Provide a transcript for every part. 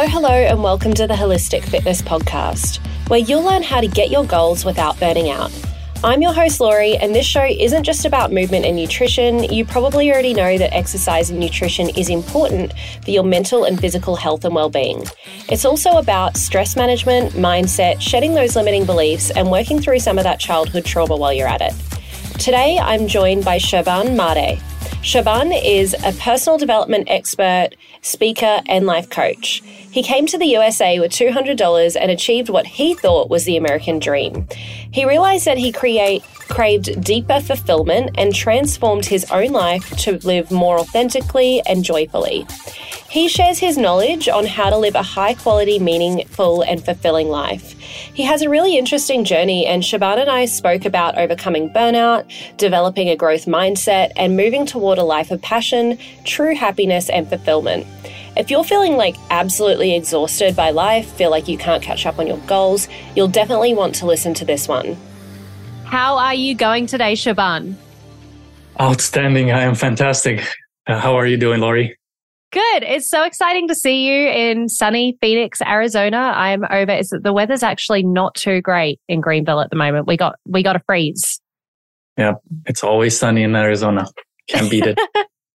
Hello, hello, and welcome to the Holistic Fitness Podcast, where you'll learn how to get your goals without burning out. I'm your host, Lori, and this show isn't just about movement and nutrition. You probably already know that exercise and nutrition is important for your mental and physical health and well being. It's also about stress management, mindset, shedding those limiting beliefs, and working through some of that childhood trauma while you're at it. Today, I'm joined by Serban Mare. Serban is a personal development expert, speaker, and life coach. He came to the USA with $200 and achieved what he thought was the American dream. He realized that he create, craved deeper fulfillment and transformed his own life to live more authentically and joyfully. He shares his knowledge on how to live a high quality, meaningful, and fulfilling life. He has a really interesting journey, and Serban and I spoke about overcoming burnout, developing a growth mindset, and moving toward a life of passion, true happiness, and fulfillment. If you're feeling like absolutely exhausted by life, feel like you can't catch up on your goals, you'll definitely want to listen to this one. How are you going today, Serban? Outstanding. I am fantastic. Uh, how are you doing, Lori? Good. It's so exciting to see you in sunny Phoenix, Arizona. I'm over. Is the weather's actually not too great in Greenville at the moment. We got we got a freeze. Yeah, it's always sunny in Arizona. Can't beat it.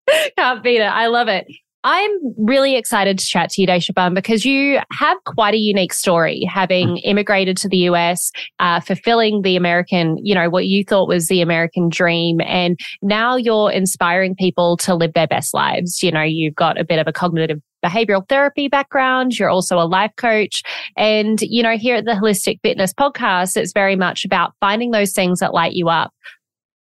Can't beat it. I love it. I'm really excited to chat to you, Deshaban, because you have quite a unique story, having mm. immigrated to the US, uh, fulfilling the American, you know, what you thought was the American dream. And now you're inspiring people to live their best lives. You know, you've got a bit of a cognitive behavioral therapy background. You're also a life coach. And, you know, here at the Holistic Fitness podcast, it's very much about finding those things that light you up.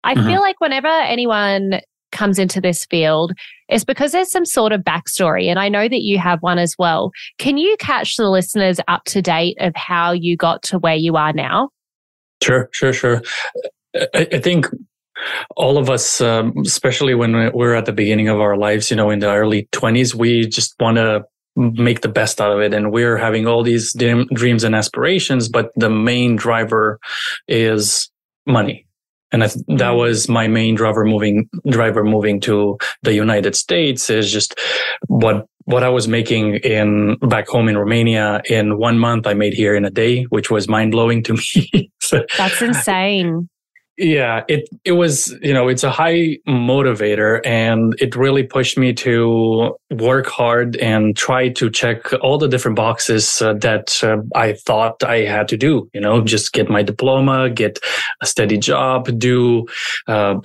I mm-hmm. feel like whenever anyone comes into this field is because there's some sort of backstory. And I know that you have one as well. Can you catch the listeners up to date of how you got to where you are now? Sure, sure, sure. I, I think all of us, um, especially when we're at the beginning of our lives, you know, in the early 20s, we just want to make the best out of it. And we're having all these dreams and aspirations, but the main driver is money and th- that mm-hmm. was my main driver moving driver moving to the United States is just what what I was making in back home in Romania in one month I made here in a day, which was mind blowing to me. That's insane yeah it it was you know it's a high motivator and it really pushed me to work hard and try to check all the different boxes uh, that uh, i thought i had to do you know just get my diploma get a steady job do uh,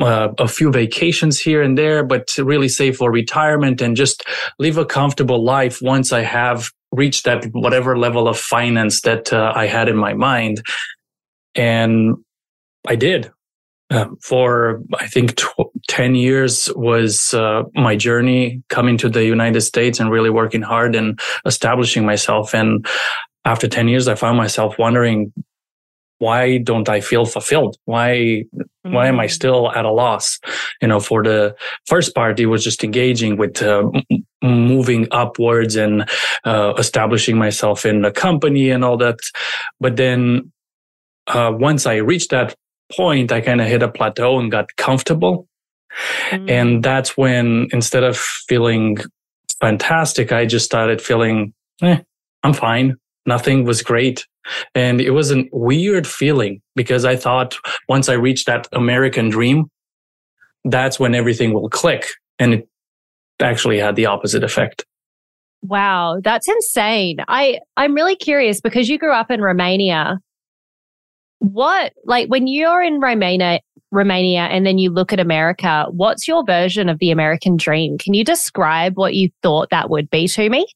uh, a few vacations here and there but really save for retirement and just live a comfortable life once i have reached that whatever level of finance that uh, i had in my mind. And I did. Uh, for I think tw- 10 years was uh, my journey coming to the United States and really working hard and establishing myself. And after 10 years, I found myself wondering, why don't I feel fulfilled? Why, mm-hmm. why am I mm. still at a loss? You know, for the first part, it was just engaging with uh, m- moving upwards and uh, establishing myself in the company and all that. But then uh, once I reached that point, I kind of hit a plateau and got comfortable. Mm. And that's when instead of feeling fantastic, I just started feeling, eh, I'm fine. Nothing was great. And it was a weird feeling because I thought once I reached that American dream, that's when everything will click. And it actually had the opposite effect. Wow, that's insane. I, I'm really curious because you grew up in Romania what like when you're in Romania Romania and then you look at America, what's your version of the American dream? Can you describe what you thought that would be to me?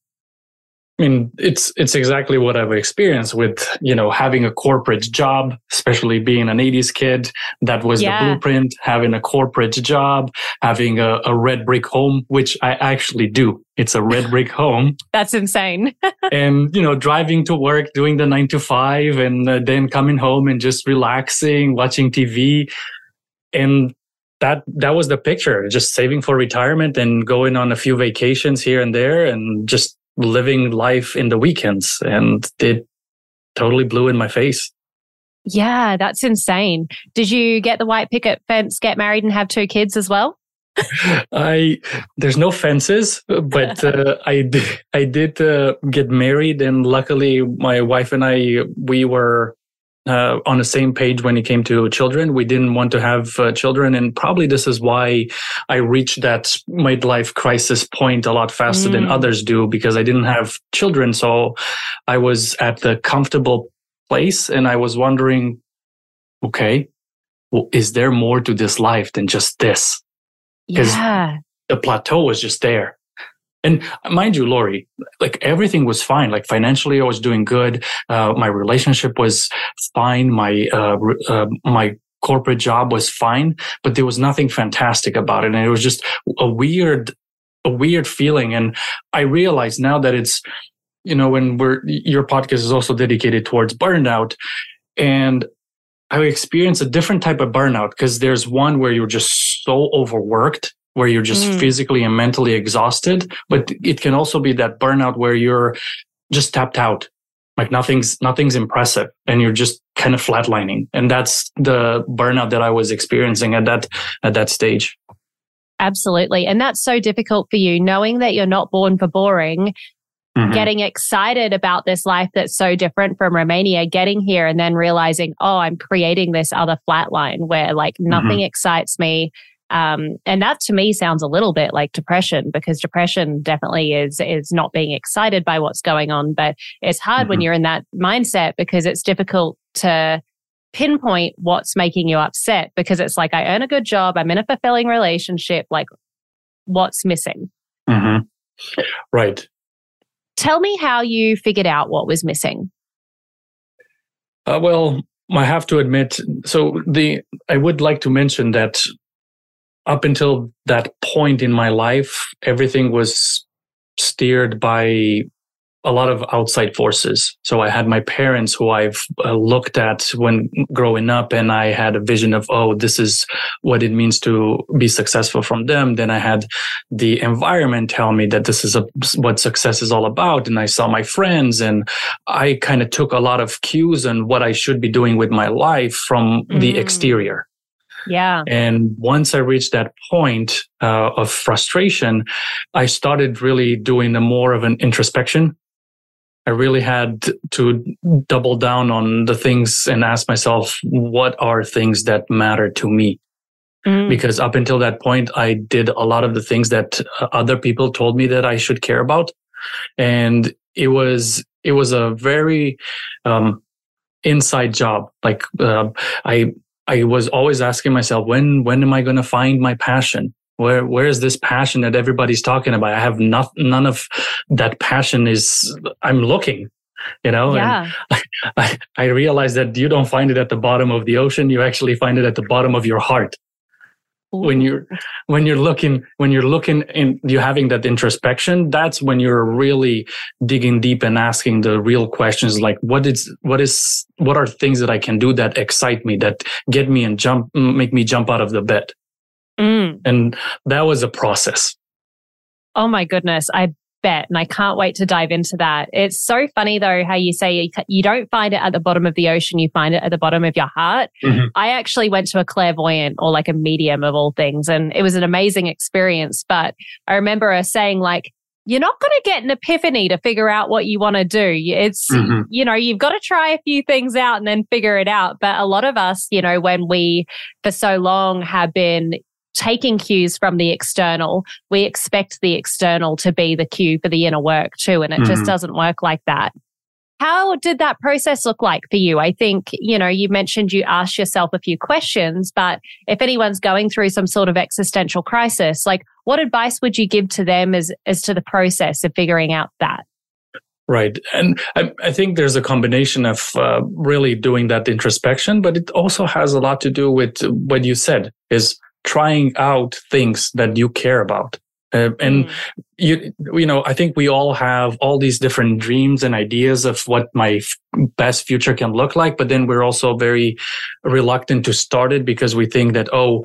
I mean, it's it's exactly what I've experienced with you know having a corporate job, especially being an '80s kid. That was yeah. the blueprint. Having a corporate job, having a, a red brick home, which I actually do. It's a red brick home. That's insane. and you know, driving to work, doing the nine to five, and uh, then coming home and just relaxing, watching TV, and that that was the picture. Just saving for retirement and going on a few vacations here and there, and just living life in the weekends and it totally blew in my face. Yeah, that's insane. Did you get the white picket fence, get married and have two kids as well? I there's no fences, but uh, I did, I did uh, get married, and luckily my wife and I we were uh, on the same page when it came to children. We didn't want to have uh, children, and probably this is why I reached that midlife crisis point a lot faster mm. than others do because I didn't have children. So I was at the comfortable place, and I was wondering, okay, well, is there more to this life than just this? Because yeah. the plateau was just there. And mind you, Lori, like everything was fine. Like financially, I was doing good. Uh, my relationship was fine. My uh, uh, my corporate job was fine, but there was nothing fantastic about it, and it was just a weird, a weird feeling. And I realize now that it's, you know, when we're your podcast is also dedicated towards burnout, and I experienced a different type of burnout because there's one where you're just so overworked where you're just mm. physically and mentally exhausted. But it can also be that burnout where you're just tapped out. Like nothing's, nothing's impressive and you're just kind of flatlining. And that's the burnout that I was experiencing at that, at that stage. Absolutely. And that's so difficult for you, knowing that you're not born for boring Mm-hmm. getting excited about this life that's so different from Romania, getting here and then realizing, oh, I'm creating this other flatline where like nothing mm-hmm. excites me. Um, and that to me sounds a little bit like depression because depression definitely is, is not being excited by what's going on. But it's hard mm-hmm. when you're in that mindset because it's difficult to pinpoint what's making you upset because it's like, I earn a good job. I'm in a fulfilling relationship. Like what's missing? Mm-hmm. Right. Tell me how you figured out what was missing. Uh, well, I have to admit, so the I would like to mention that up until that point in my life, everything was steered by a lot of outside forces. So I had my parents who I've uh, looked at when growing up and I had a vision of, oh, this is what it means to be successful from them. Then I had the environment tell me that this is a, what success is all about. And I saw my friends and I kind of took a lot of cues on what I should be doing with my life from mm. the exterior. Yeah. And once I reached that point uh, of frustration, I started really doing a more of an introspection. I really had to double down on the things and ask myself, what are things that matter to me? Mm. Because up until that point, I did a lot of the things that uh, other people told me that I should care about. And it was, it was a very, um, inside job. Like, uh, I, I was always asking myself, when, when am I going to find my passion? Where, where is this passion that everybody's talking about? I have not, none of that passion is, I'm looking, you know, yeah. and I, I realized that you don't find it at the bottom of the ocean. You actually find it at the bottom of your heart. When you're, when you're looking, when you're looking and you're having that introspection, that's when you're really digging deep and asking the real questions like, what is, what is, what are things that I can do that excite me, that get me and jump, make me jump out of the bed? Mm. And that was a process. Oh my goodness. I bet. And I can't wait to dive into that. It's so funny though, how you say you don't find it at the bottom of the ocean, you find it at the bottom of your heart. Mm-hmm. I actually went to a clairvoyant or like a medium of all things, and it was an amazing experience. But I remember her saying, like, you're not going to get an epiphany to figure out what you want to do. It's, mm-hmm. you know, you've got to try a few things out and then figure it out. But a lot of us, you know, when we for so long have been taking cues from the external, we expect the external to be the cue for the inner work too. And it mm-hmm. just doesn't work like that. How did that process look like for you? I think, you know, you mentioned you asked yourself a few questions, but if anyone's going through some sort of existential crisis, like what advice would you give to them as, as to the process of figuring out that? Right. And I, I, think there's a combination of uh, really doing that introspection, but it also has a lot to do with what you said is trying out things that you care about. Uh, and mm. you you know i think we all have all these different dreams and ideas of what my f- best future can look like but then we're also very reluctant to start it because we think that oh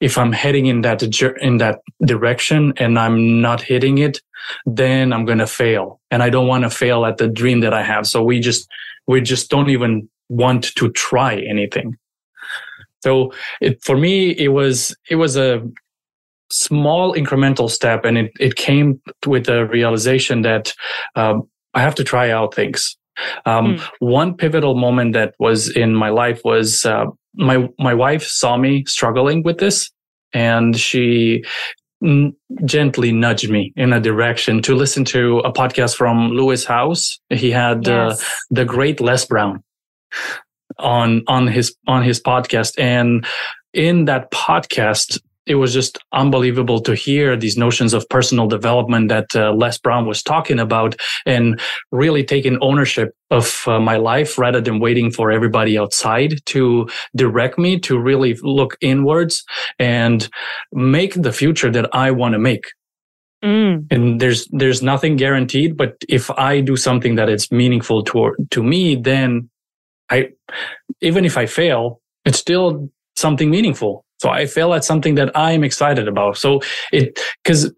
if i'm heading in that in that direction and i'm not hitting it then i'm going to fail and i don't want to fail at the dream that i have so we just we just don't even want to try anything so it, for me, it was, it was a, small incremental step and it, it came with the realization that um, i have to try out things um, mm. one pivotal moment that was in my life was uh, my my wife saw me struggling with this and she n- gently nudged me in a direction to listen to a podcast from lewis Howes. he had uh, yes. uh, the great les brown on on his on his podcast and in that podcast it was just unbelievable to hear these notions of personal development that uh, Les Brown was talking about and really taking ownership of uh, my life rather than waiting for everybody outside to direct me to really look inwards and make the future that I want to make. Mm. And there's there's nothing guaranteed, but if I do something that is meaningful to to me, then I even if I fail, it's still something meaningful so I fail at something that I'm excited about. So it, cause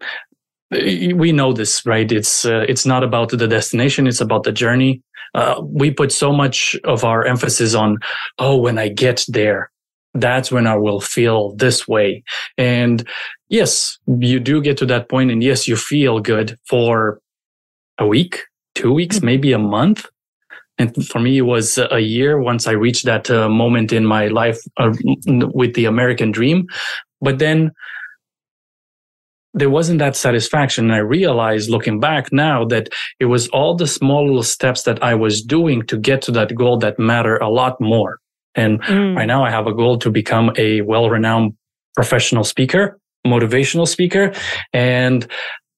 we know this, right? It's, uh, it's not about the destination. It's about the journey. Uh, we put so much of our emphasis on, oh, when I get there, that's when I will feel this way. And yes, you do get to that point and yes, you feel good for a week, two weeks, mm-hmm. maybe a month. And for me, it was a year once I reached that uh, moment in my life uh, with the American dream. But then there wasn't that satisfaction. And I realized looking back now that it was all the small little steps that I was doing to get to that goal that matter a lot more. And mm. right now I have a goal to become a well-renowned professional speaker, motivational speaker. And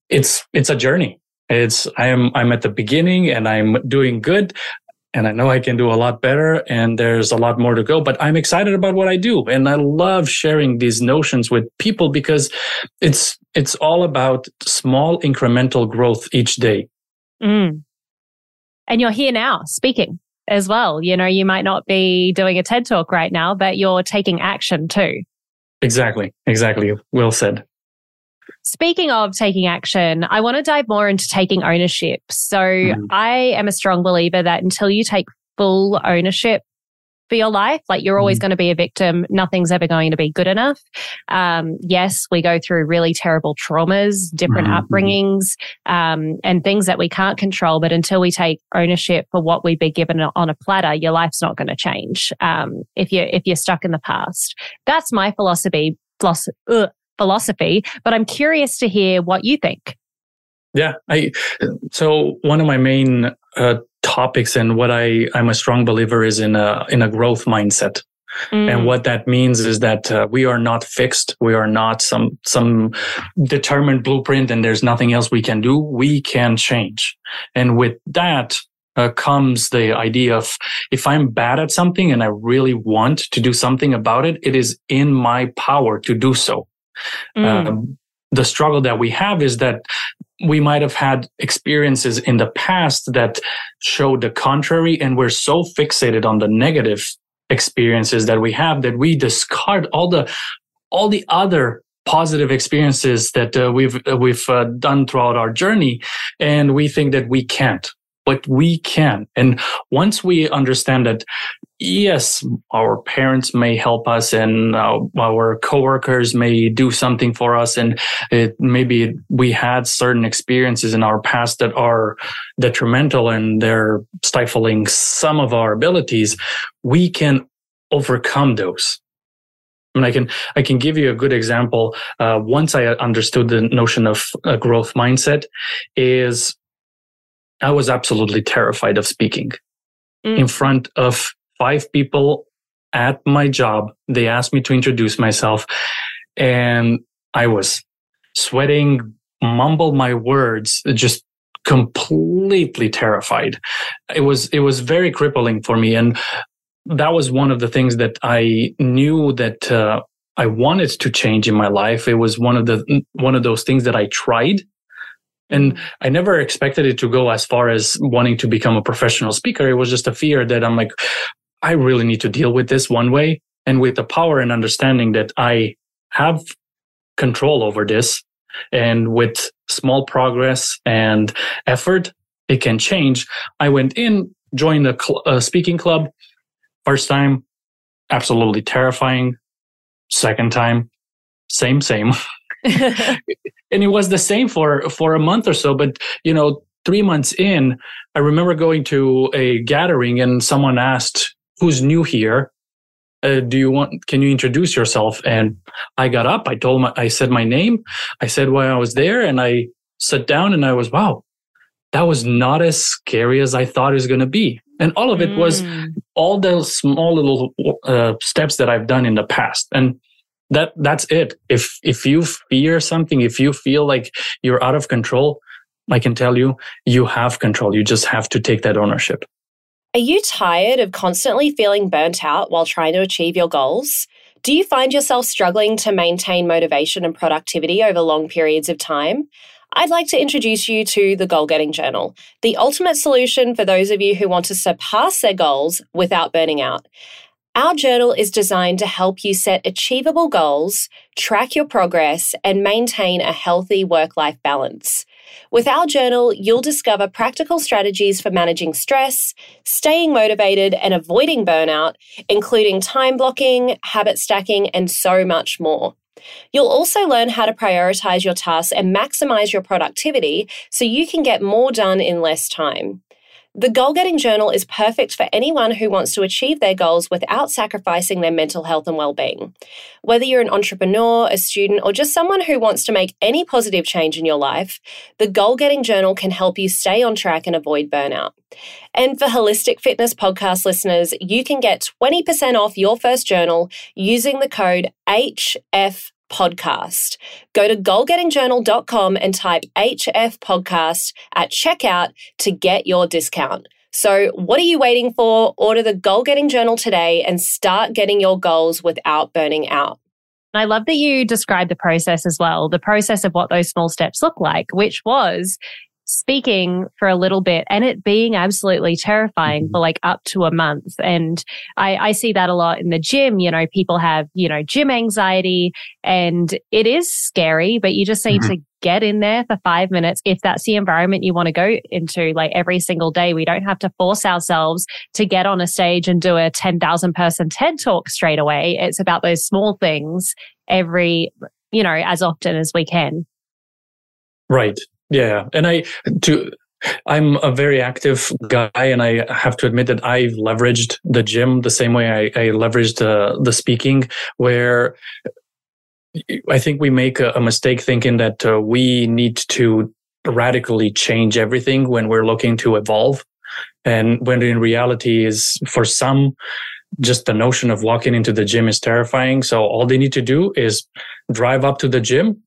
it's, it's a journey. It's, I am, I'm at the beginning and I'm doing good and I know I can do a lot better and there's a lot more to go, but I'm excited about what I do. And I love sharing these notions with people because it's, it's all about small incremental growth each day. Mm. And you're here now speaking as well. You know, you might not be doing a TED talk right now, but you're taking action too. Exactly. Exactly. Well said. Speaking of taking action, I want to dive more into taking ownership. So mm-hmm. I am a strong believer that until you take full ownership for your life, like you're always mm-hmm. going to be a victim, nothing's ever going to be good enough. Um, yes, we go through really terrible traumas, different mm-hmm. upbringings, um, and things that we can't control. But until we take ownership for what we've been given on a platter, your life's not going to change. Um, if you if you're stuck in the past, that's my philosophy. Philosophy, philosophy, but I'm curious to hear what you think. Yeah, I so one of my main uh, topics and what I I'm a strong believer is in a in a growth mindset. Mm. And what that means is that uh, we are not fixed. We are not some some determined blueprint, and there's nothing else we can do. We can change, and with that uh, comes the idea of if I'm bad at something and I really want to do something about it, it is in my power to do so. Mm. Um, the struggle that we have is that we might have had experiences in the past that show the contrary, and we're so fixated on the negative experiences that we have that we discard all the all the other positive experiences that uh, we've uh, we've uh, done throughout our journey, and we think that we can't but we can. And once we understand that, yes, our parents may help us and uh, our coworkers may do something for us. And it, maybe we had certain experiences in our past that are detrimental and they're stifling some of our abilities. We can overcome those. I mean, I can I can give you a good example. Uh, once I understood the notion of a growth mindset, is I was absolutely terrified of speaking mm. in front of five people at my job. They asked me to introduce myself and I was sweating, mumble my words, just completely terrified. It was, it was very crippling for me. And that was one of the things that I knew that, uh, I wanted to change in my life. It was one of the, one of those things that I tried and I never expected it to go as far as wanting to become a professional speaker. It was just a fear that I'm like, I really need to deal with this one way. And with the power and understanding that I have control over this and with small progress and effort, it can change. I went in, joined a, cl- a speaking club. First time, absolutely terrifying. Second time, same, same. and it was the same for for a month or so but you know 3 months in i remember going to a gathering and someone asked who's new here uh, do you want can you introduce yourself? And i got up i told my i said my name i said why i was there and i sat down and i was wow that was not as scary as i thought it was going to be. And all of it mm. was all the small little uh, steps that i've done in the past. And that that's it. If if you fear something if you feel like you're out of control i can tell you you have control. You just have to take that ownership are you tired of constantly feeling burnt out while trying to achieve your goals? Do you find yourself struggling to maintain motivation and productivity over long periods of time? I'd like to introduce you to the Goal Getting Journal, the ultimate solution for those of you who want to surpass their goals without burning out. Our journal is designed to help you set achievable goals, track your progress, and maintain a healthy work life balance. With our journal, you'll discover practical strategies for managing stress, staying motivated, and avoiding burnout, including time blocking, habit stacking, and so much more. You'll also learn how to prioritize your tasks and maximize your productivity so you can get more done in less time. The Goal Getting Journal is perfect for anyone who wants to achieve their goals without sacrificing their mental health and well-being. Whether you're an entrepreneur, a student, or just someone who wants to make any positive change in your life, the Goal Getting Journal can help you stay on track and avoid burnout. And for Holistic Fitness podcast listeners, you can get 20% off your first journal using the code HF podcast. Go to goalgettingjournal.com and type HF podcast at checkout to get your discount. So, what are you waiting for? Order the Goal Getting Journal today and start getting your goals without burning out. I love that you described the process as well, the process of what those small steps look like, which was speaking for a little bit and it being absolutely terrifying mm-hmm. for like up to a month. And I, I see that a lot in the gym. You know, people have, you know, gym anxiety and it is scary, but you just need mm-hmm. to get in there for five minutes if that's the environment you want to go into like every single day. We don't have to force ourselves to get on a stage and do a 10,000 person TED talk straight away. It's about those small things every, you know, as often as we can. Right. Yeah, and I to I'm a very active guy, and I have to admit that I've leveraged the gym the same way I, I leveraged uh, the speaking, where I think we make a, mistake thinking that uh, we need to radically change everything when we're looking to evolve, and when in reality is for some just the notion of walking into the gym is terrifying. So all they need to do is drive up to the gym,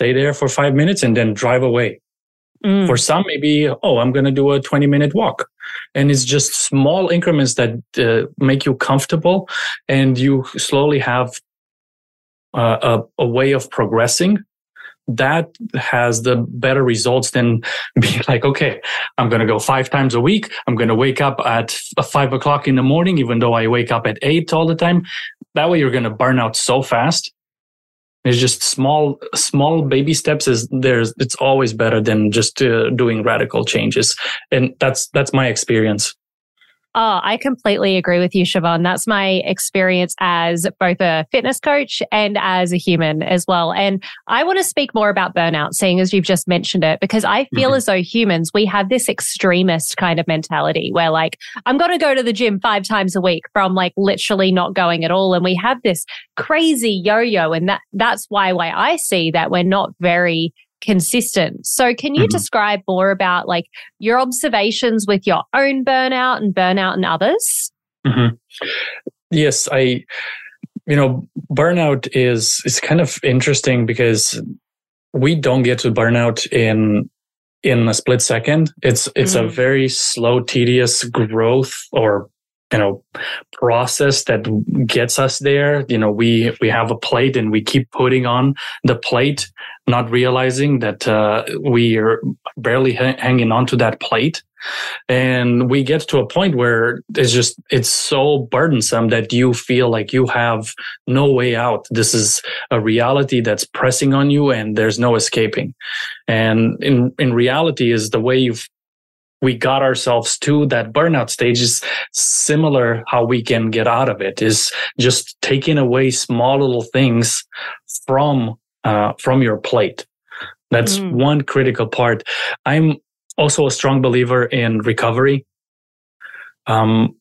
stay there for five minutes and then drive away. Mm. For some, maybe, oh, I'm going to do a 20 minute walk. And it's just small increments that uh, make you comfortable and you slowly have uh, a, a way of progressing that has the better results than being like, okay, I'm going to go five times a week. I'm going to wake up at five o'clock in the morning, even though I wake up at eight all the time. That way you're going to burn out so fast it's just small small baby steps is there's it's always better than just uh, doing radical changes. And that's that's my experience Oh, I completely agree with you, Serban. That's my experience as both a fitness coach and as a human as well. And I want to speak more about burnout, seeing as you've just mentioned it, because I feel mm-hmm. as though humans, we have this extremist kind of mentality where like, I'm going to go to the gym five times a week from like literally not going at all. And we have this crazy yo-yo. And that, that's why, why I see that we're not very consistent. So can you mm-hmm. describe more about like your observations with your own burnout and burnout in others? Mm-hmm. Yes, I you know, burnout is is kind of interesting because we don't get to burnout in in a split second. It's it's mm-hmm. a very slow, tedious growth or you know process that gets us there you know we we have a plate and we keep putting on the plate not realizing that uh, we are barely ha- hanging on to that plate. And we get to a point where it's just it's so burdensome that you feel like you have no way out. This is a reality that's pressing on you and there's no escaping. And in in reality is the way you've we got ourselves to that burnout stage is similar how we can get out of it is just taking away small little things from uh, from your plate. That's mm. one critical part. I'm also a strong believer in recovery. Um,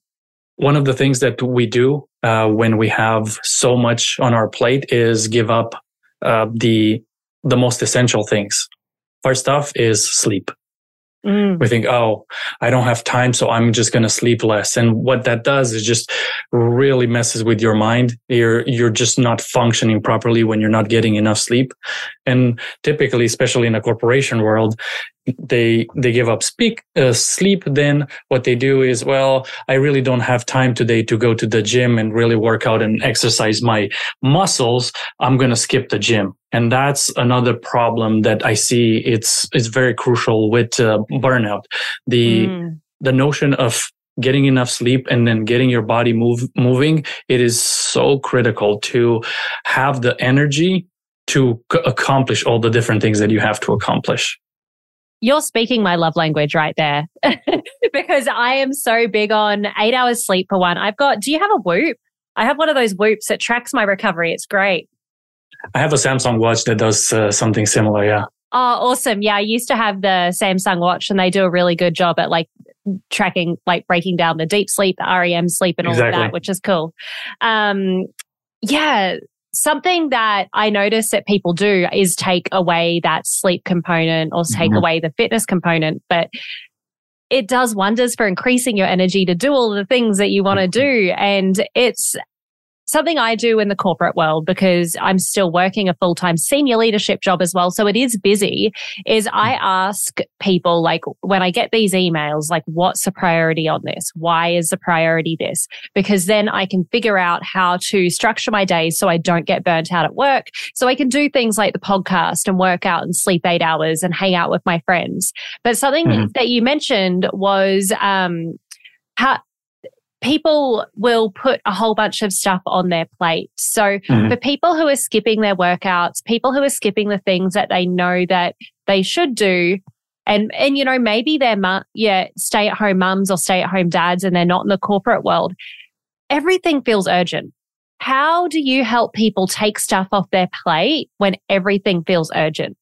one of the things that we do uh, when we have so much on our plate is give up uh, the the most essential things. First off is sleep. Mm. We think, oh, I don't have time, so I'm just going to sleep less. And what that does is just really messes with your mind. You're, you're just not functioning properly when you're not getting enough sleep. And typically, especially in a corporation world, they they give up speak uh, sleep then what they do is well i really don't have time today to go to the gym and really work out and exercise my muscles. I'm going to skip the gym. And that's another problem that i see. It's it's very crucial with uh, burnout. The mm. the notion of getting enough sleep and then getting your body move moving it is so critical to have the energy to c- accomplish all the different things that you have to accomplish you're speaking my love language right there because I am so big on eight hours sleep for one. I've got, do you have a whoop? I have one of those whoops that tracks my recovery. It's great. I have a Samsung watch that does uh, something similar. Yeah. Oh, awesome. Yeah. I used to have the Samsung watch and they do a really good job at like tracking, like breaking down the deep sleep, the REM sleep and all exactly. of that, which is cool. Um, yeah something that I notice that people do is take away that sleep component or take mm-hmm. away the fitness component. But it does wonders for increasing your energy to do all the things that you want to mm-hmm. do. And it's something I do in the corporate world because I'm still working a full time senior leadership job as well. So it is busy is I mm. ask people like when I get these emails, like what's the priority on this? Why is the priority this? Because then I can figure out how to structure my days so I don't get burnt out at work. So I can do things like the podcast and work out and sleep eight hours and hang out with my friends. But something mm-hmm. that you mentioned was, um, how, people will put a whole bunch of stuff on their plate. So mm-hmm. for people who are skipping their workouts, people who are skipping the things that they know that they should do, and and you know maybe they're mu- yeah stay at home mums or stay at home dads, and they're not in the corporate world. Everything feels urgent. How do you help people take stuff off their plate when everything feels urgent?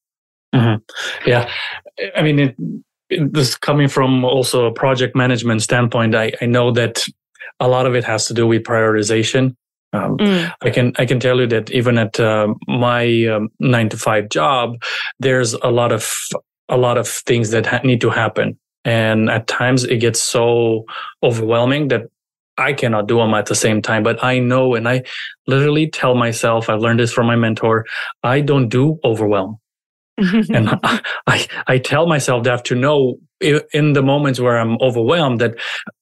Mm-hmm. Yeah, I mean. It, this coming from also a project management standpoint, I, I know that a lot of it has to do with prioritization. Um, mm. I can I can tell you that even at uh, my um, nine to five job, there's a lot of a lot of things that ha- need to happen, and at times it gets so overwhelming that I cannot do them at the same time. But I know, and I literally tell myself, I've learned this from my mentor, I don't do overwhelm. and I, I, I tell myself that to know in the moments where I'm overwhelmed that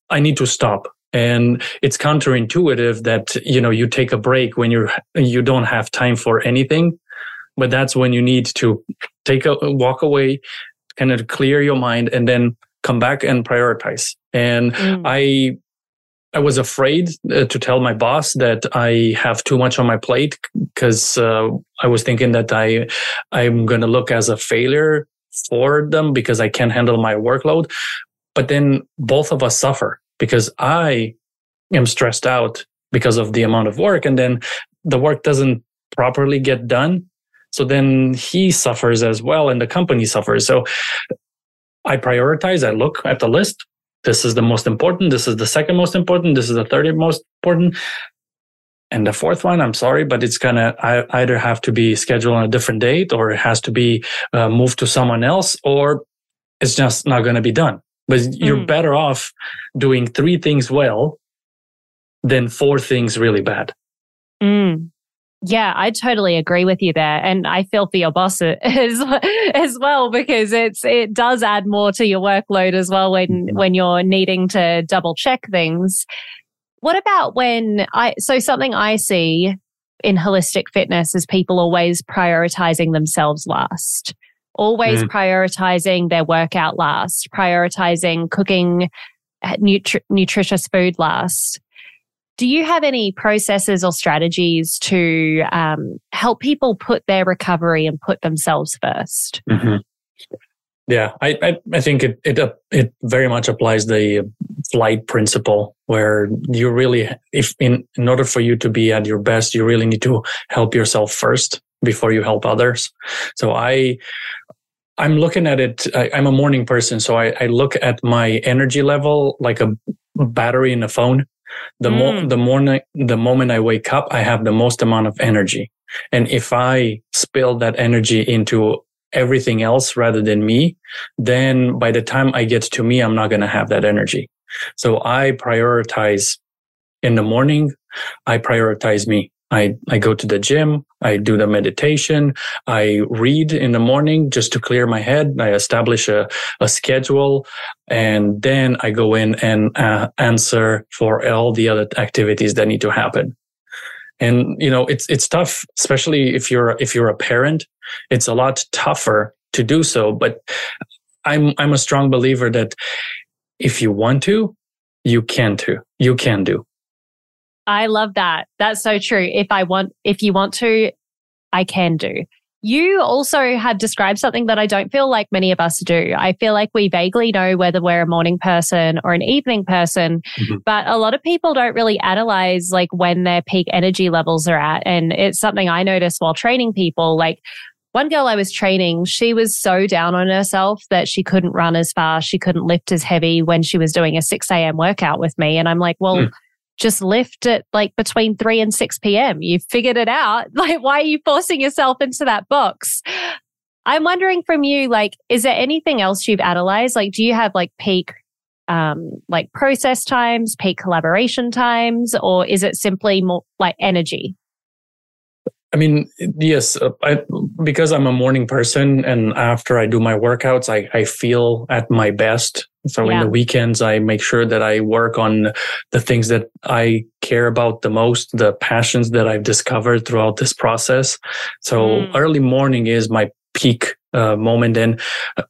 I need to stop and it's counterintuitive that you know you take a break when you're you don't have time for anything. But that's when you need to take a walk away kind of clear your mind and then come back and prioritize. And mm. i i was afraid uh, to tell my boss that i have too much on my plate because uh, i was thinking that i i'm going to look as a failure for them because i can't handle my workload. But then both of us suffer because I am stressed out because of the amount of work and then the work doesn't properly get done. So then he suffers as well and the company suffers. So I prioritize, I look at the list. This is the most important. This is the second most important. This is the third most important. And the fourth one, I'm sorry, but it's to either have to be scheduled on a different date or it has to be uh, moved to someone else or it's just not going to be done. But you're mm. better off doing three things well than four things really bad. Mm. Yeah, I totally agree with you there, and I feel for your boss as as well because it's it does add more to your workload as well when mm-hmm. when you're needing to double check things. What about when I so something I see in holistic fitness is people always prioritizing themselves last always mm. prioritizing their workout last, prioritizing cooking nutri- nutritious food last. Do you have any processes or strategies to um, help people put their recovery and put themselves 1st mm-hmm. Yeah, I, I, I think it it uh, it very much applies the flight principle where you really if in in order for you to be at your best, you really need to help yourself first before you help others. So I, I'm looking at it. I, am a morning person, so I, I, look at my energy level like a battery in a phone. The mm. more the morning, the moment I wake up, I have the most amount of energy. And if I spill that energy into everything else rather than me, then by the time I get to me, I'm not going to have that energy. So I prioritize in the morning. I prioritize me. I, I go to the gym. I do the meditation. I read in the morning just to clear my head. I establish a, a schedule and then I go in and uh, answer for all the other activities that need to happen. And, you know, it's, it's tough, especially if you're, if you're a parent, it's a lot tougher to do so. But I'm, I'm a strong believer that if you want to, you can to, you can do. I love that. That's so true. If I want, if you want to, I can do. You also have described something that I don't feel like many of us do. I feel like we vaguely know whether we're a morning person or an evening person, mm-hmm. but a lot of people don't really analyze like when their peak energy levels are at. And it's something I noticed while training people. Like one girl I was training, she was so down on herself that she couldn't run as fast. She couldn't lift as heavy when she was doing a 6 a.m. workout with me. And I'm like, well, mm just lift it like between 3 and 6 p.m. You figured it out. Like, why are you forcing yourself into that box? I'm wondering from you, like, is there anything else you've analyzed? Like, do you have like peak, um, like process times, peak collaboration times, or is it simply more like energy? I mean, yes, uh, I, because I'm a morning person and after I do my workouts, I, I feel at my best. So yeah. in the weekends, I make sure that I work on the things that I care about the most, the passions that I've discovered throughout this process. So mm. early morning is my peak uh, moment. And uh,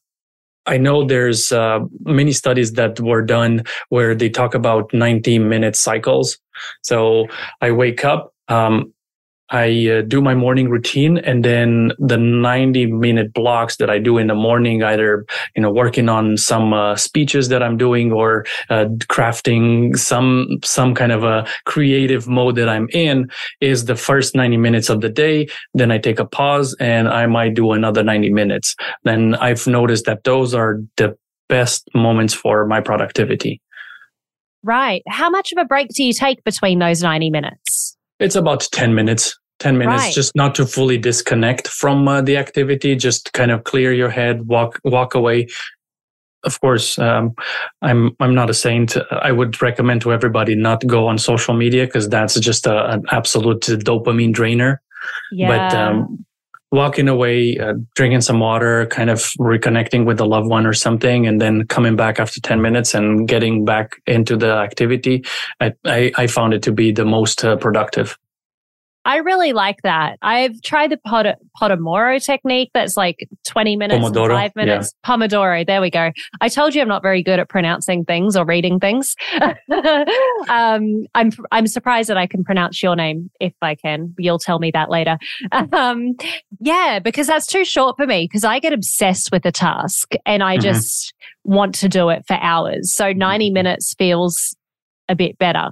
I know there's uh, many studies that were done where they talk about 90 minute cycles. So I wake up, um, I uh, do my morning routine and then the 90 minute blocks that I do in the morning, either, you know, working on some uh, speeches that I'm doing or uh, crafting some, some kind of a creative mode that I'm in is the first 90 minutes of the day. Then I take a pause and I might do another 90 minutes. Then I've noticed that those are the best moments for my productivity. Right. How much of a break do you take between those 90 minutes? It's about 10 minutes. 10 minutes right. just not to fully disconnect from uh, the activity just kind of clear your head walk walk away of course um, i'm i'm not a saint i would recommend to everybody not go on social media because that's just a, an absolute dopamine drainer yeah. but um, walking away uh, drinking some water kind of reconnecting with a loved one or something and then coming back after 10 minutes and getting back into the activity i i, I found it to be the most uh, productive I really like that. I've tried the Pod- Pomodoro technique that's like 20 minutes Pomodoro, five minutes. Yeah. Pomodoro. There we go. I told you I'm not very good at pronouncing things or reading things. um, I'm, I'm surprised that I can pronounce your name if I can. You'll tell me that later. Um, yeah, because that's too short for me because I get obsessed with a task and I mm-hmm. just want to do it for hours. So 90 minutes feels a bit better.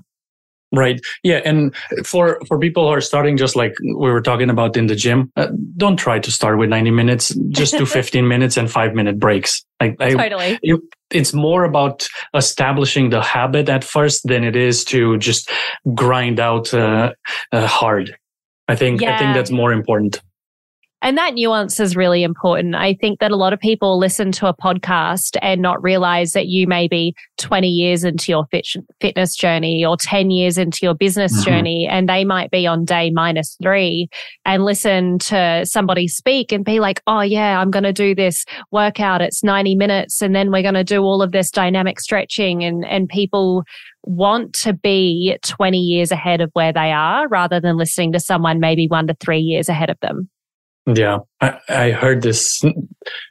Right. Yeah. And for, for people who are starting, just like we were talking about in the gym, uh, don't try to start with 90 minutes. Just do 15 minutes and five minute breaks. Like, totally. I, it's more about establishing the habit at first than it is to just grind out uh, uh, hard. I think, yeah. I think that's more important. And that nuance is really important. I think that a lot of people listen to a podcast and not realize that you may be 20 years into your fit, fitness journey or 10 years into your business mm-hmm. journey, and they might be on day minus three and listen to somebody speak and be like, oh, yeah, I'm going to do this workout. It's 90 minutes. And then we're going to do all of this dynamic stretching. And, and people want to be 20 years ahead of where they are rather than listening to someone maybe one to three years ahead of them. Yeah, I, I, heard this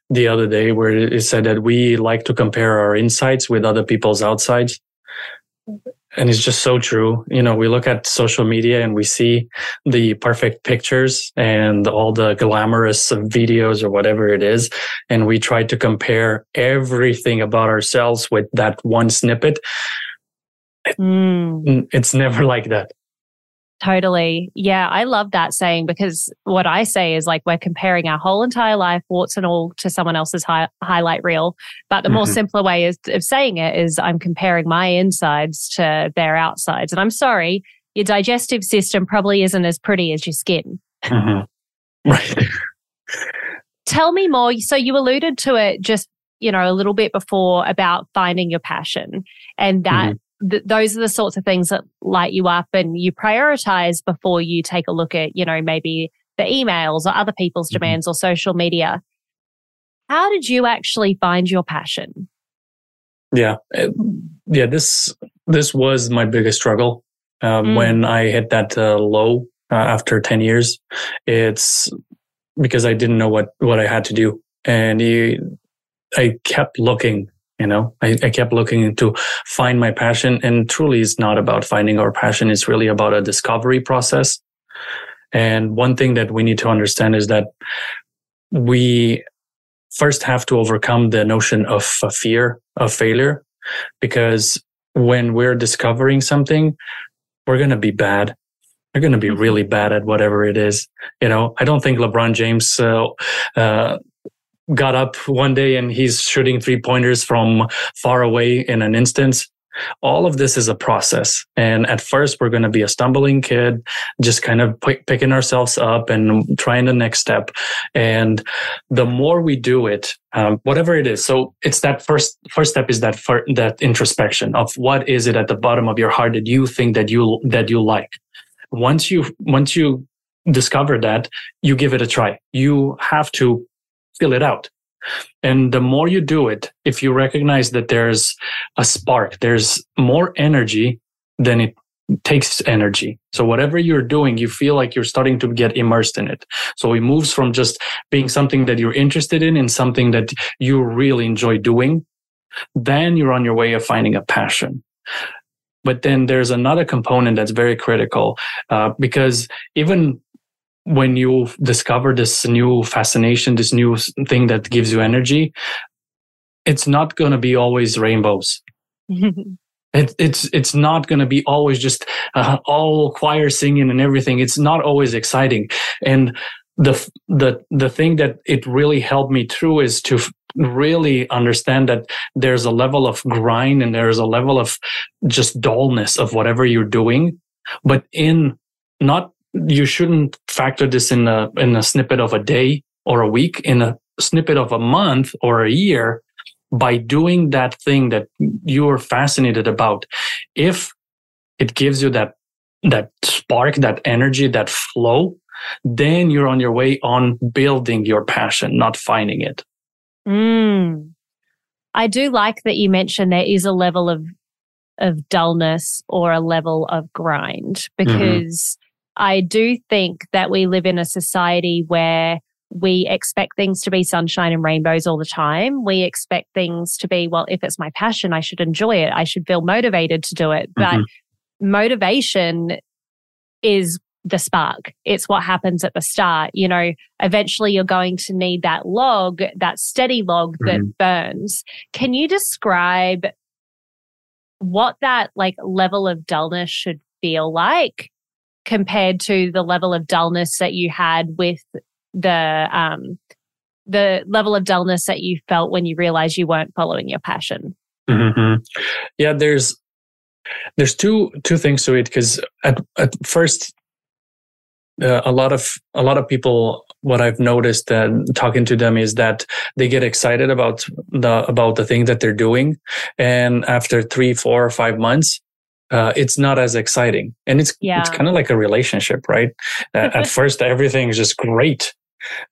the other day where it said that we like to compare our insights with other people's outsides. And it's just so true. You know, we look at social media and we see the perfect pictures and all the glamorous videos or whatever it is. And we try to compare everything about ourselves with that one snippet. Mm. It's never like that. Totally. Yeah, I love that saying because what I say is like we're comparing our whole entire life, warts and all, to someone else's hi- highlight reel. But the more mm-hmm. simpler way is, of saying it is I'm comparing my insides to their outsides. And I'm sorry, your digestive system probably isn't as pretty as your skin. Mm-hmm. Right. Tell me more. So you alluded to it just, you know, a little bit before about finding your passion and that mm-hmm th- those are the sorts of things that light you up and you prioritize before you take a look at, you know, maybe the emails or other people's mm-hmm. demands or social media. How did you actually find your passion? Yeah. Yeah. This, this was my biggest struggle. Um, mm. When I hit that uh, low uh, after 10 years, it's because I didn't know what, what I had to do. And he, I kept looking you know I, I, kept looking to find my passion and truly it's not about finding our passion it's really about a discovery process and one thing that we need to understand is that we first have to overcome the notion of fear of failure because when we're discovering something we're going to be bad they're going to be mm-hmm. really bad at whatever it is. You know, I don't think LeBron James uh, uh, got up one day and he's shooting three pointers from far away in an instant. All of this is a process. And at first, we're going to be a stumbling kid, just kind of p- picking ourselves up and trying the next step. And the more we do it, um, whatever it is. So it's that first, first step is that, fir- that introspection of what is it at the bottom of your heart that you think that you, that you like. Once you, once you discover that, you give it a try. You have to fill it out. And the more you do it, if you recognize that there's a spark, there's more energy than it takes energy. So whatever you're doing, you feel like you're starting to get immersed in it. So it moves from just being something that you're interested in and something that you really enjoy doing. Then you're on your way of finding a passion. But then there's another component that's very critical uh, because even when you discover this new fascination, this new thing that gives you energy, it's not going to be always rainbows. it, it's it's not going to be always just uh, all choir singing and everything. It's not always exciting. And the the the thing that it really helped me through is to really understand that there's a level of grind and there's a level of just dullness of whatever you're doing, but in not you shouldn't factor this in a in a snippet of a day or a week in a snippet of a month or a year by doing that thing that you're fascinated about if it gives you that that spark that energy that flow then you're on your way on building your passion not finding it mm. i do like that you mentioned there is a level of of dullness or a level of grind mm-hmm. because I do think that we live in a society where we expect things to be sunshine and rainbows all the time. We expect things to be, well, if it's my passion, I should enjoy it. I should feel motivated to do it. But mm-hmm. motivation is the spark. It's what happens at the start. You know, eventually you're going to need that log, that steady log that mm-hmm. burns. Can you describe what that like level of dullness should feel like compared to the level of dullness that you had with the um the level of dullness that you felt when you realized you weren't following your passion mm-hmm. yeah there's there's two two things to it because at, at first uh, a lot of a lot of people what i've noticed and talking to them is that they get excited about the about the thing that they're doing and after three four or five months uh, it's not as exciting. And it's yeah. it's kind of like a relationship, right? at first, everything is just great.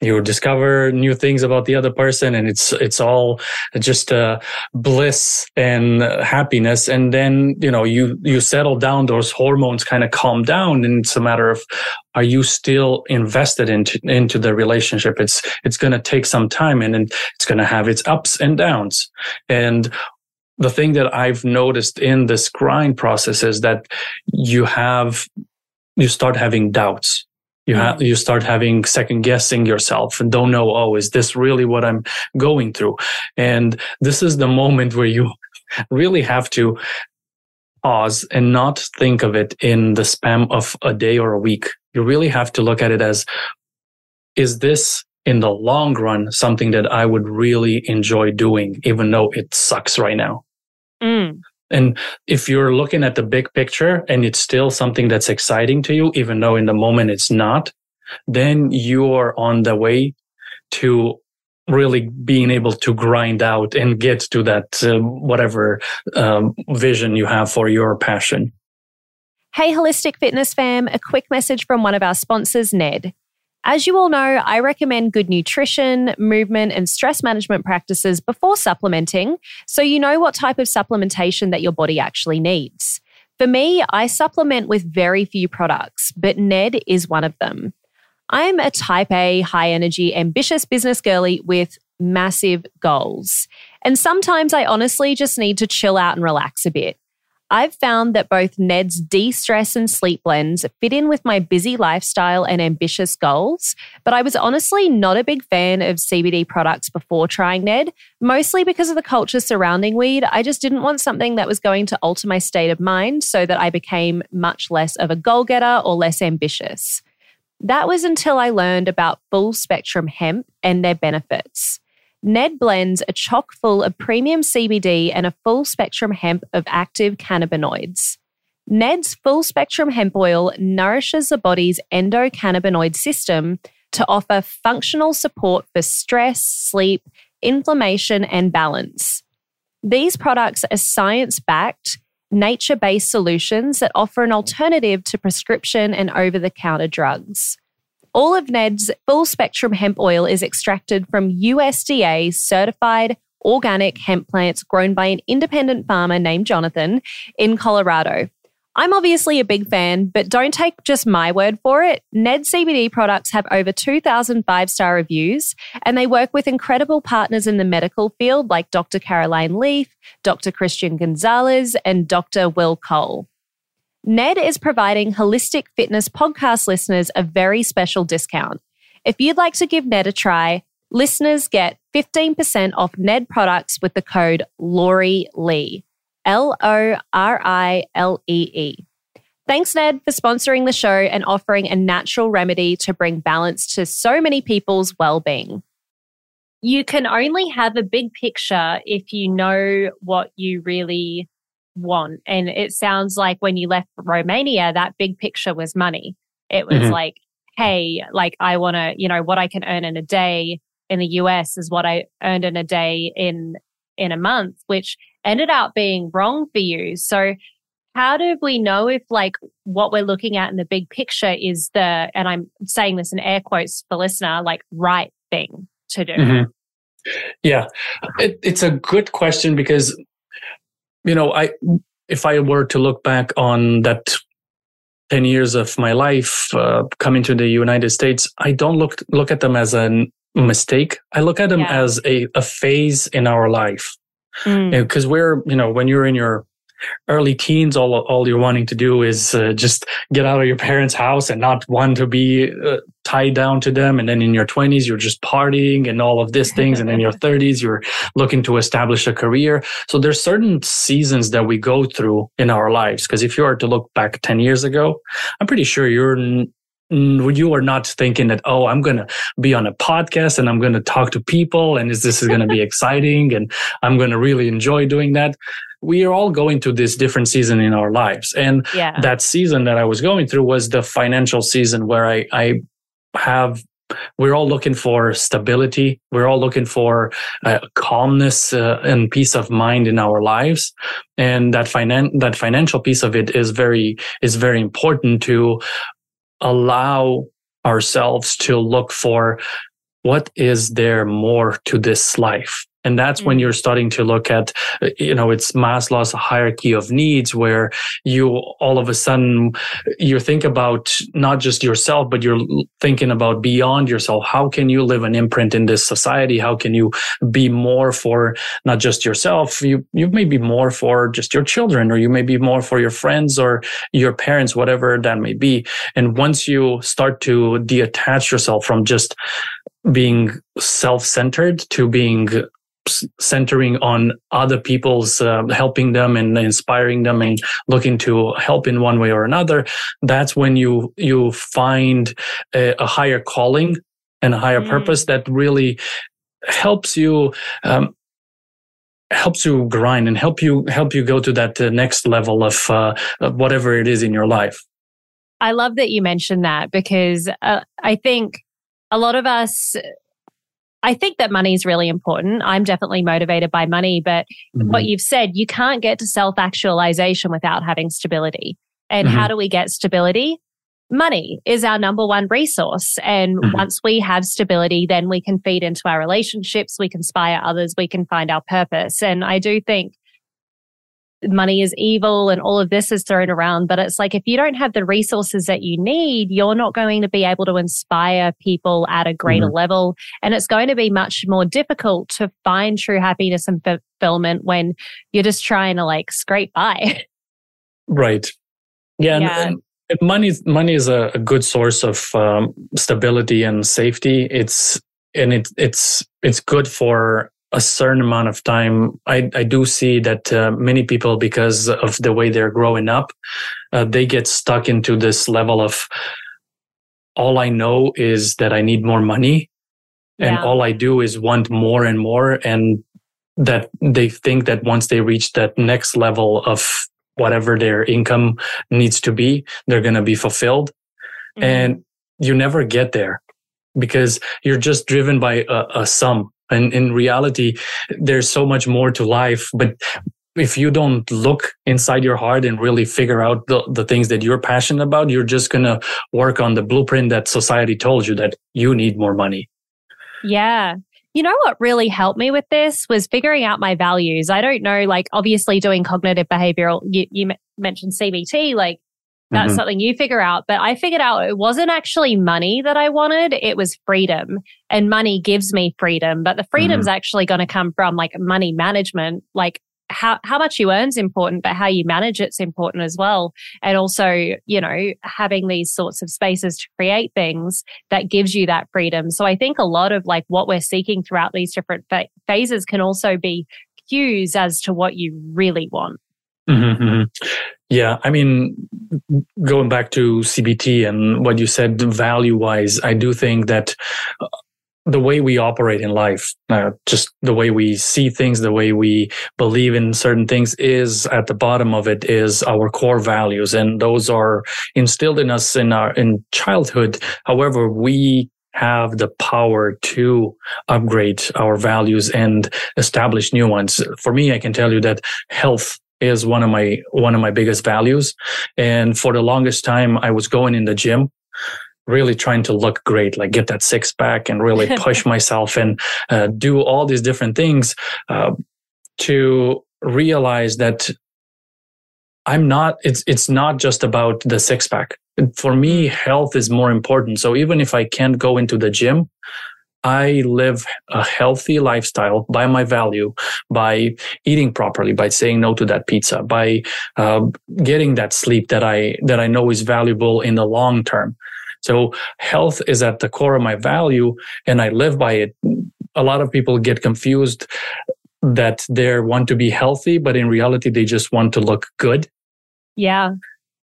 You discover new things about the other person, and it's it's all just uh, bliss and happiness. And then you know you you settle down; those hormones kind of calm down, and it's a matter of are you still invested into into the relationship? It's it's going to take some time, and it's going to have its ups and downs. And the thing that I've noticed in this grind process is that you have, you start having doubts. You have, mm. you start having second guessing yourself and don't know, oh, is this really what I'm going through? And this is the moment where you really have to pause and not think of it in the span of a day or a week. You really have to look at it as, is this in the long run something that I would really enjoy doing, even though it sucks right now? Mm. And if you're looking at the big picture and it's still something that's exciting to you, even though in the moment it's not, then you are on the way to really being able to grind out and get to that uh, whatever um, vision you have for your passion. Hey, Holistic Fitness fam, a quick message from one of our sponsors, Ned. As you all know, I recommend good nutrition, movement, and stress management practices before supplementing so you know what type of supplementation that your body actually needs. For me, I supplement with very few products, but Ned is one of them. I'm a type A, high energy, ambitious business girly with massive goals. And sometimes I honestly just need to chill out and relax a bit. I've found that both Ned's de stress and sleep blends fit in with my busy lifestyle and ambitious goals, but I was honestly not a big fan of CBD products before trying Ned, mostly because of the culture surrounding weed. I just didn't want something that was going to alter my state of mind so that I became much less of a goal getter or less ambitious. That was until I learned about full spectrum hemp and their benefits. Ned blends are chock full of premium CBD and a full spectrum hemp of active cannabinoids. Ned's full spectrum hemp oil nourishes the body's endocannabinoid system to offer functional support for stress, sleep, inflammation, and balance. These products are science backed, nature based solutions that offer an alternative to prescription and over the counter drugs. All of Ned's full spectrum hemp oil is extracted from USDA certified organic hemp plants grown by an independent farmer named Jonathan in Colorado. I'm obviously a big fan, but don't take just my word for it. Ned CBD products have over 2,000 five star reviews, and they work with incredible partners in the medical field like Dr. Caroline Leaf, Dr. Christian Gonzalez, and Dr. Will Cole. Ned is providing Holistic Fitness podcast listeners a very special discount. If you'd like to give Ned a try, listeners get 15% off Ned products with the code Lori Lee. L O R I L E E. Thanks, Ned, for sponsoring the show and offering a natural remedy to bring balance to so many people's well being. You can only have a big picture if you know what you really want. And it sounds like when you left Romania, that big picture was money. It was mm-hmm. like, hey, like I want to, you know, what I can earn in a day in the US is what I earned in a day in in a month, which ended up being wrong for you. So how do we know if like what we're looking at in the big picture is the and I'm saying this in air quotes for listener, like right thing to do? Mm-hmm. Yeah, it, it's a good question because you know, I if I were to look back on that 10 years of my life uh, coming to the United States, I don't look look at them as a mistake. I look at them yeah. as a, a phase in our life. Because mm. we're, you know, when you're in your early teens, all all you're wanting to do is uh, just get out of your parents' house and not want to be uh, tied down to them. And then in your 20s, you're just partying and all of these things. and in your 30s, you're looking to establish a career. So there's certain seasons that we go through in our lives. Because if you are to look back 10 years ago, I'm pretty sure you're you are not thinking that oh i'm going to be on a podcast and i'm going to talk to people and is this is going to be exciting and i'm going to really enjoy doing that we are all going through this different season in our lives. And yeah. that season that I was going through was the financial season where I, I have we're all looking for stability. We're all looking for uh, calmness uh, and peace of mind in our lives, and that finan- that financial piece of it is very is very important to allow ourselves to look for what is there more to this life and that's mm-hmm. when you're starting to look at, you know, it's Maslow's hierarchy of needs where you all of a sudden you think about not just yourself, but you're thinking about beyond yourself. How can you live an imprint in this society? How can you be more for not just yourself? You, you may be more for just your children or you may be more for your friends or your parents, whatever that may be. And once you start to detach yourself from just being self-centered to being centering on other people's uh, helping them and inspiring them and looking to help in one way or another that's when you you find a, a higher calling and a higher mm. purpose that really helps you um, helps you grind and help you help you go to that uh, next level of, uh, whatever it is in your life i love that you mentioned that because uh, i think a lot of us I think that money is really important. I'm definitely motivated by money, but mm-hmm. what you've said, you can't get to self actualization without having stability. And mm-hmm. how do we get stability? Money is our number one resource. And mm-hmm. once we have stability, then we can feed into our relationships. We can inspire others. We can find our purpose. And I do think money is evil and all of this is thrown around. But it's like if you don't have the resources that you need, you're not going to be able to inspire people at a greater mm-hmm. level. And it's going to be much more difficult to find true happiness and fulfillment when you're just trying to like scrape by. Right. Yeah. yeah. And, and money, money is a, a good source of um, stability and safety. It's, and it, it's, it's good for a certain amount of time, I, I do see that uh, many people, because of the way they're growing up, uh, they get stuck into this level of all I know is that I need more money. And yeah. all I do is want more and more. And that they think that once they reach that next level of whatever their income needs to be, they're going to be fulfilled. Mm-hmm. And you never get there because you're just driven by a, a sum and in reality, there's so much more to life. But if you don't look inside your heart and really figure out the, the things that you're passionate about, you're just going to work on the blueprint that society told you that you need more money. Yeah. You know what really helped me with this was figuring out my values. I don't know, like obviously doing cognitive behavioral, you, you mentioned CBT, like that's mm-hmm. something you figure out. But I figured out it wasn't actually money that I wanted. It was freedom and money gives me freedom, but the freedom's mm-hmm. actually going to come from like money management, like how, how much you earn is important, but how you manage it's important as well. And also, you know, having these sorts of spaces to create things that gives you that freedom. So I think a lot of like what we're seeking throughout these different fa- phases can also be cues as to what you really want. Mm-hmm, mm-hmm. Yeah, I mean, going back to CBT and what you said value wise, I do think that uh, the way we operate in life, uh, just the way we see things, the way we believe in certain things is at the bottom of it is our core values. And those are instilled in us in our, in childhood. However, we have the power to upgrade our values and establish new ones. For me, I can tell you that health is one of my one of my biggest values. And for the longest time i was going in the gym really trying to look great like get that six pack and really push myself and uh, do all these different things uh, to realize that i'm not it's it's not just about the six pack. For me health is more important. So even if i can't go into the gym I live a healthy lifestyle by my value, by eating properly, by saying no to that pizza, by uh, getting that sleep that I that I know is valuable in the long term. So health is at the core of my value, and I live by it. A lot of people get confused that they want to be healthy, but in reality, they just want to look good. Yeah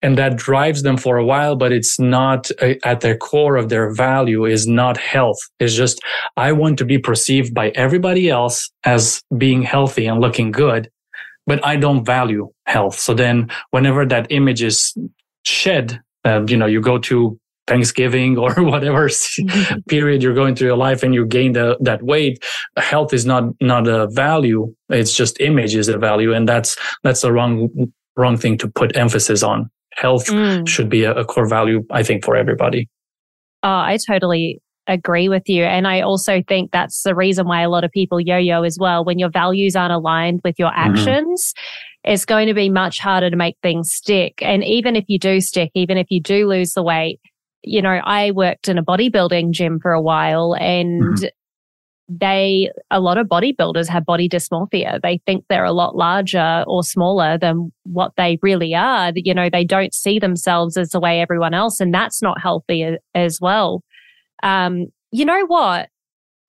and that drives them for a while but it's not uh, at their core of their value is not health. It's just i want to be perceived by everybody else as being healthy and looking good but i don't value health. So then whenever that image is shed uh, you know you go to Thanksgiving or whatever period you're going through your life and you gain the, that weight, health is not not a value. It's just image is a value, and that's that's the wrong wrong thing to put emphasis on health mm. should be a, a core value, I think, for everybody. Oh, I totally agree with you. And I also think that's the reason why a lot of people yo yo as well. When your values aren't aligned with your mm-hmm. actions, mm-hmm. it's going to be much harder to make things stick. And even if you do stick, even if you do lose the weight, you know, I worked in a bodybuilding gym for a while and mm-hmm they, a lot of bodybuilders have body dysmorphia. They think they're a lot larger or smaller than what they really are. You know, they don't see themselves as the way everyone else, and that's not healthy as well. Um, you know what?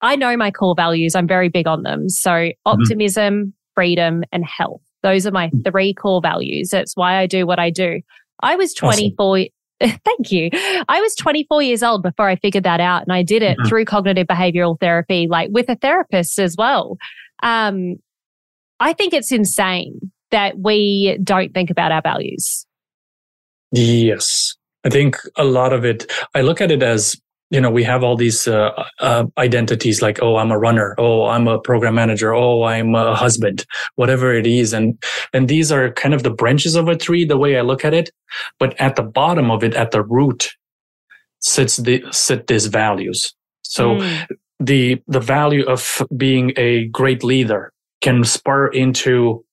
I know my core values. I'm very big on them. So mm-hmm. optimism, mm-hmm. freedom, and health. Those are my mm. three core values. That's why I do what I do. I was 24. Awesome. Thank you. I was 24 years old before I figured that out. And I did it mm-hmm. through cognitive behavioral therapy, like with a therapist as well. Um, I think it's insane that we don't think about our values. Yes. I think a lot of it, I look at it as you know we have all these uh, uh, identities like oh i'm a runner. Oh i'm a program manager. Oh i'm a husband. Whatever it is. And and these are kind of the branches of a tree the way i look at it. But at the bottom of it at the root sits the sit these values. So mm. the the value of being a great leader can spur into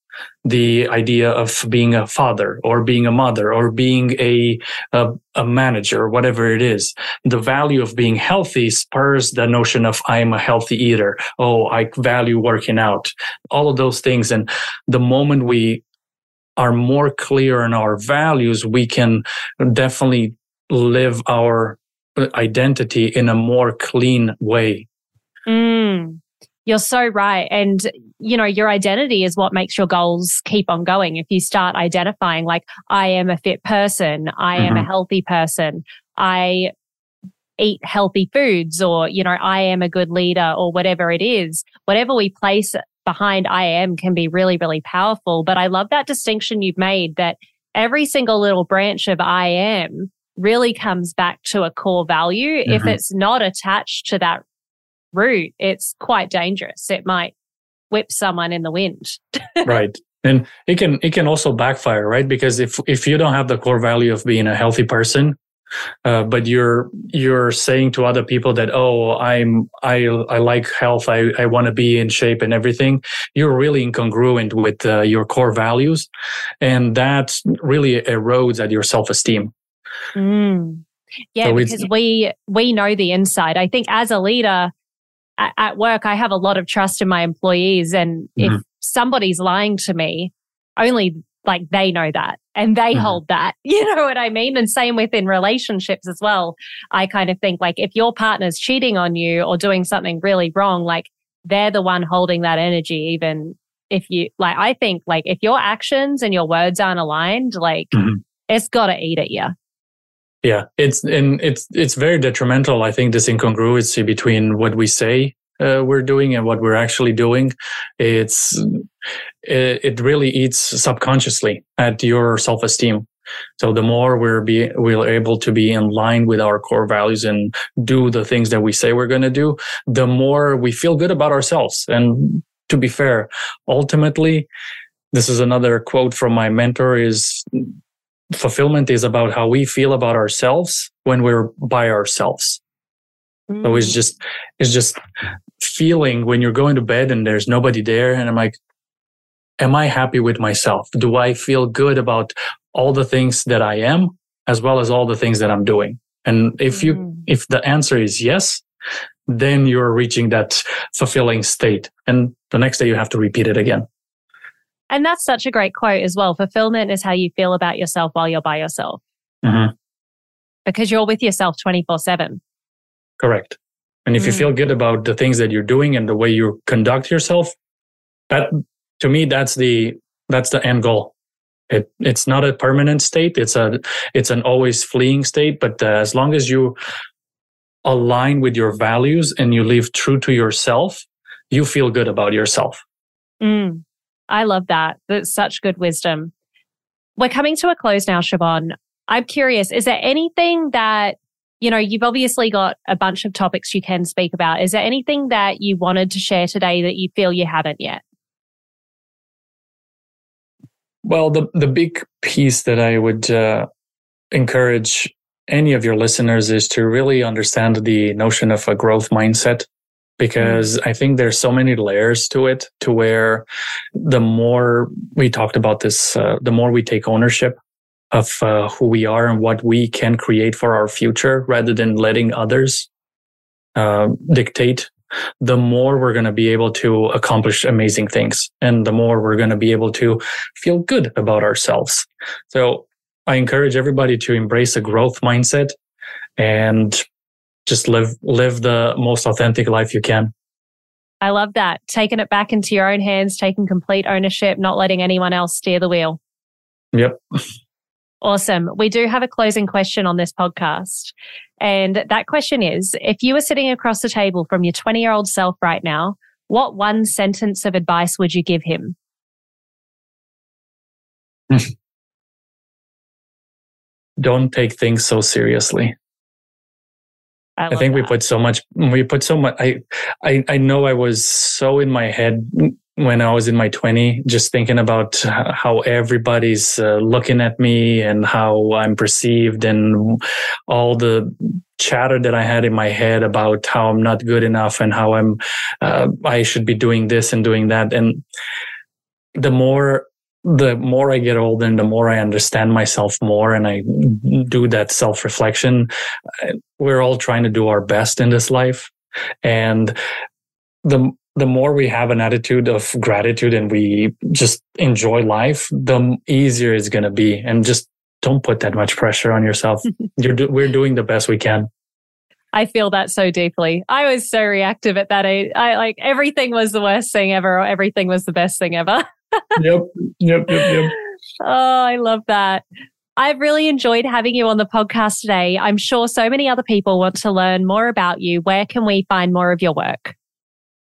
the idea of being a father or being a mother or being a, a, a manager, whatever it is. The value of being healthy spurs the notion of I am a healthy eater. Oh, I value working out. All of those things. And the moment we are more clear in our values, we can definitely live our identity in a more clean way. Mm. You're so right. And, you know, your identity is what makes your goals keep on going. If you start identifying, like, I am a fit person, I mm-hmm. am a mm-hmm. healthy person, I eat healthy foods, or, you know, I am a good leader, or whatever it is, whatever we place behind I am can be really, really powerful. But I love that distinction you've made that every single little branch of I am really comes back to a core value. Mm-hmm. If it's not attached to that route, it's quite dangerous. It might whip someone in the wind. right. And it can it can also backfire, right? Because if if you don't have the core value of being a healthy person, uh, but you're you're saying to other people that oh I'm I I like health I I want to be in shape and everything you're really incongruent with uh, your core values and that really erodes at your self esteem. Mm. Yeah, so because we we know the inside. I think as a leader, at, work, I have a lot of trust in my employees. And mm-hmm. if somebody's lying to me, only like they know that and they mm-hmm. hold that. You know what I mean? And same within relationships as well. I kind of think like if your partner's cheating on you or doing something really wrong, like they're the one holding that energy, even if you like, I think like if your actions and your words aren't aligned, like mm-hmm. it's got to eat at you. Yeah, it's and it's it's very detrimental. I think this incongruency between what we say uh, we're doing and what we're actually doing, it's it, it really eats subconsciously at your self esteem. So the more we're be we're able to be in line with our core values and do the things that we say we're going to do, the more we feel good about ourselves. And to be fair, ultimately, this is another quote from my mentor: is fulfillment is about how we feel about ourselves when we're by ourselves. Mm. So it's mm. just, it's just feeling when you're going to bed and there's nobody there. And I'm like, am I happy with myself? Do I feel good about all the things that I am as well as all the things that I'm doing? And if you, mm. if the answer is yes, then you're reaching that fulfilling state. And the next day you have to repeat it again. And that's such a great quote as well. Fulfillment is how you feel about yourself while you're by yourself. Mm-hmm. Because you're with yourself 24 7. Correct. And if mm. you feel good about the things that you're doing and the way you conduct yourself, that to me, that's the, that's the end goal. It, it's not a permanent state. It's a, it's an always fleeing state. But uh, as long as you align with your values and you live true to yourself, you feel good about yourself. Mm. I love that. That's such good wisdom. We're coming to a close now, Serban. I'm curious, is there anything that, you know, you've obviously got a bunch of topics you can speak about. Is there anything that you wanted to share today that you feel you haven't yet? Well, the, the big piece that I would uh, encourage any of your listeners is to really understand the notion of a growth mindset because. I think there's so many layers to it to where the more we talked about this, uh, the more we take ownership of uh, who we are and what we can create for our future rather than letting others uh, dictate the more we're going to be able to accomplish amazing things and the more we're going to be able to feel good about ourselves. So I encourage everybody to embrace a growth mindset and just live live the most authentic life you can I love that. Taking it back into your own hands, taking complete ownership, not letting anyone else steer the wheel. Yep. Awesome. We do have a closing question on this podcast. And that question is if you were sitting across the table from your 20 year old self right now, what one sentence of advice would you give him? Don't take things so seriously. I, I think that. we put so much we put so much I, I I know I was so in my head when I was in my 20 just thinking about how everybody's uh, looking at me and how I'm perceived and all the chatter that I had in my head about how I'm not good enough and how I'm uh, I should be doing this and doing that and the more the more I get older and the more I understand myself more and I do that self reflection, we're all trying to do our best in this life. And the, the more we have an attitude of gratitude and we just enjoy life, the easier it's going to be. And just don't put that much pressure on yourself. You're do, we're doing the best we can. I feel that so deeply. I was so reactive at that age. I like everything was the worst thing ever, or everything was the best thing ever. yep, yep, yep, yep. Oh, I love that. I've really enjoyed having you on the podcast today. I'm sure so many other people want to learn more about you. Where can we find more of your work?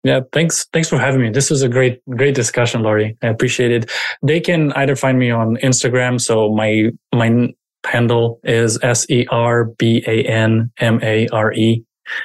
Yeah, thanks. Thanks for having me. This was a great, great discussion, Lori. I appreciate it. They can either find me on Instagram. So my, my handle is S E R B A N M A R E,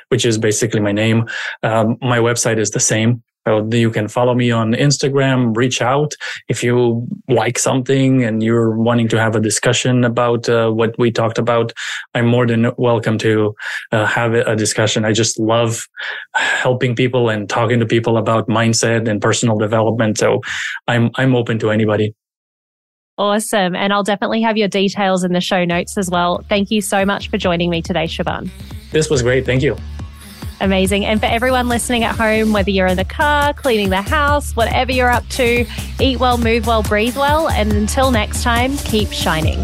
which is basically my name. Um, my website is the same. So you can follow me on Instagram, reach out if you like something and you're wanting to have a discussion about uh, what we talked about. I'm more than welcome to uh, have a discussion. I just love helping people and talking to people about mindset and personal development. So I'm, I'm open to anybody. Awesome. And I'll definitely have your details in the show notes as well. Thank you so much for joining me today, Serban. This was great. Thank you. Amazing. And for everyone listening at home, whether you're in the car, cleaning the house, whatever you're up to, eat well, move well, breathe well. And until next time, keep shining.